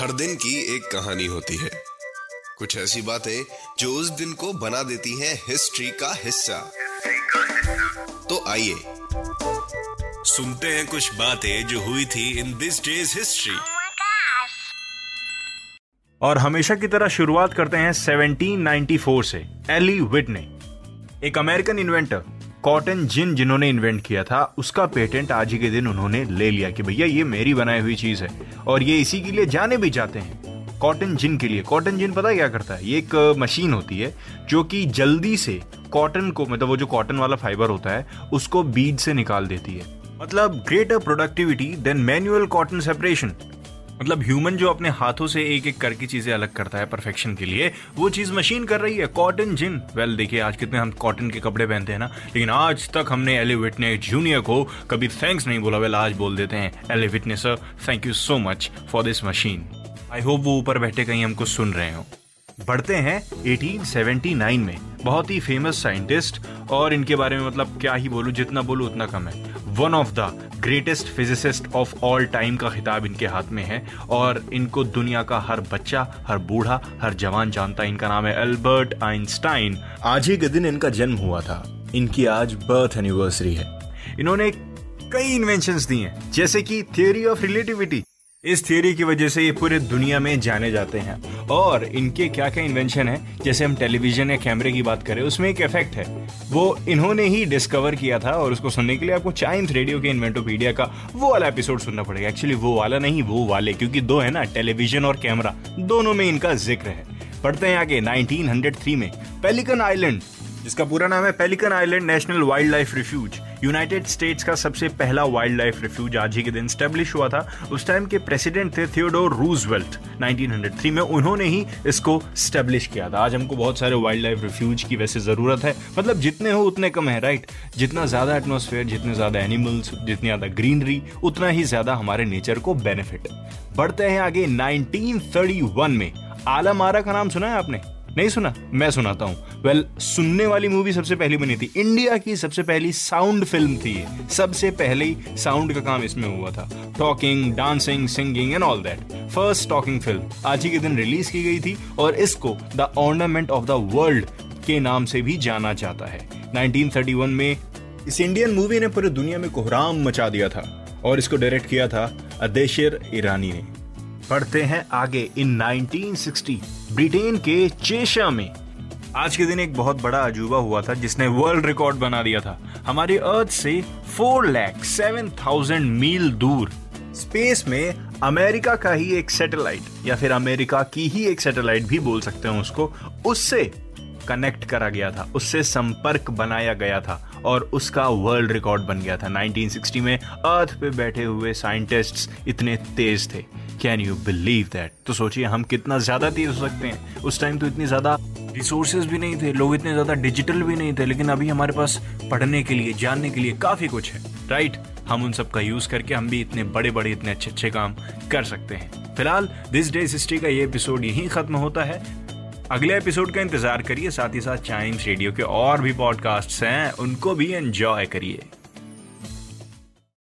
हर दिन की एक कहानी होती है। कुछ ऐसी बातें जो उस दिन को बना देती हैं हिस्ट्री का हिस्सा। तो आइए सुनते हैं कुछ बातें जो हुई थी इन दिस डेज़ हिस्ट्री. और हमेशा की तरह शुरुआत करते हैं 1794 से एली विटने एक अमेरिकन इन्वेंटर कॉटन जिन जिन्होंने इन्वेंट किया था, उसका पेटेंट आज ही के दिन उन्होंने ले लिया कि भैया, ये मेरी बनाई हुई चीज़ है। और ये इसी के लिए जाने भी जाते हैं। कॉटन जिन के लिए। कॉटन जिन पता क्या करता है? ये एक मशीन होती है, जो कि जल्दी से कॉटन को मतलब वो जो कॉटन वाला फाइबर होता है, उसको बीज से निकाल देती है। मतलब greater productivity than manual cotton separation मतलब ह्यूमन जो अपने हाथों से एक एक करके चीज़ें अलग करता है परफेक्शन के लिए, वो चीज़ मशीन कर रही है कॉटन जिन वेल देखिए, आज कितने हम कॉटन के कपड़े पहनते हैं ना, लेकिन आज तक हमने एली विटने जूनियर को कभी थैंक्स नहीं बोला। वेल आज बोल देते हैं Eli Whitney sir thank you so much for this machine I hope वो ऊपर बैठे कहीं हमको सुन रहे हो। बढ़ते हैं 1879 में। बहुत ही फ़ेमस साइंटिस्ट और इनके बारे में मतलब क्या ही बोलूँ, जितना बोलूँ उतना कम है। One of the greatest physicist of all time का खिताब इनके हाथ में है और इनको दुनिया का हर बच्चा, हर बूढ़ा, हर जवान जानता है। इनका नाम है अल्बर्ट आइंस्टाइन। आज ही के दिन इनका जन्म हुआ था। इनकी आज बर्थ एनिवर्सरी है। इन्होंने कई इन्वेंशन दी हैं, जैसे कि थियोरी ऑफ़ रिलेटिविटी इस थियोरी की वजह से ये पूरे दुनिया में जाने जाते हैं। और इनके क्या क्या इन्वेंशन है? जैसे हम टेलीविज़न या कैमरे की बात करें, उसमें एक इफ़ेक्ट है। वो इन्होंने ही डिस्कवर किया था और उसको सुनने के लिए आपको चाइम्स रेडियो के इन्वेंटोपीडिया का वो वाला एपिसोड सुनना पड़ेगा। एक्चुअली वो वाला नहीं, वो वाले, क्योंकि दो है ना टेलीविज़न और कैमरा दोनों में इनका ज़िक्र है। पढ़ते हैं आगे 1903 में पेलिकन आइलैंड जिसका पूरा नाम है Pelican Island National Wildlife Refuge United States का सबसे पहला वाइल्ड लाइफ रिफ्यूज आज ही के दिन स्टेब्लिश हुआ था। उस टाइम के प्रेसिडेंट थे थियोडोर रूजवेल्ट। 1903 में उन्होंने ही इसको स्टेब्लिश किया था। आज हमको बहुत सारे वाइल्ड लाइफ रिफ्यूज की वैसे ज़रूरत है। मतलब जितने हो उतने कम है राइट जितना ज़्यादा एटमोसफेयर जितने ज़्यादा एनिमल्स जितनी ज़्यादा ग्रीनरी उतना ही ज़्यादा हमारे नेचर को बेनिफिट बढ़ते हैं आगे 1931 में। आलम आरा का नाम सुना है आपने? नहीं सुना? मैं सुनाता हूँ। वेल well, सुनने वाली मूवी सबसे पहली बनी थी। इंडिया की सबसे पहली साउंड फ़िल्म थी सबसे पहले साउंड का काम इसमें हुआ था। Talking dancing singing and all that first talking film आज ही के दिन रिलीज़ की गई थी और इसको the ornament of the world के नाम से भी जाना जाता है। 1931 में इस इंडियन मूवी ने पूरी दुनिया में कोहराम मचा दिया था और इसको डायरेक्ट किया था अदेशिर ईरानी ने। पढ़ते हैं आगे इन 1960 ब्रिटेन के चेशा में। आज के दिन एक बहुत बड़ा अजूबा हुआ था, जिसने वर्ल्ड रिकॉर्ड बना दिया था। हमारी अर्थ से four lakh seven thousand mile दूर। स्पेस में अमेरिका का ही एक सैटेलाइट या फिर अमेरिका की ही एक सैटेलाइट भी बोल सकते हैं उसको, उससे कनेक्ट करा गया था, उससे संपर्क बनाया गया था, और उसका वर्ल्ड रिकॉर्ड बन गया था। 1960 में अर्थ पे बैठे हुए साइंटिस्ट्स इतने तेज थे। कैन यू बिलीव दैट तो सोचिए, हम कितना ज़्यादा तेज हो सकते हैं। उस टाइम तो इतनी ज़्यादा रिसोर्सेज भी नहीं थे, लोग इतने ज़्यादा डिजिटल भी नहीं थे, लेकिन अभी हमारे पास पढ़ने के लिए, जानने के लिए काफ़ी कुछ है। राइट हम उन सब का यूज़ करके हम भी इतने बड़े बड़े इतने अच्छे अच्छे काम कर सकते हैं। फ़िलहाल दिस डेज़ हिस्ट्री का ये एपिसोड यहीं खत्म होता है। अगले एपिसोड का इंतज़ार करिए, साथ ही साथ चाइम्स रेडियो के और भी पॉडकास्ट हैं, उनको भी एंजॉय करिए।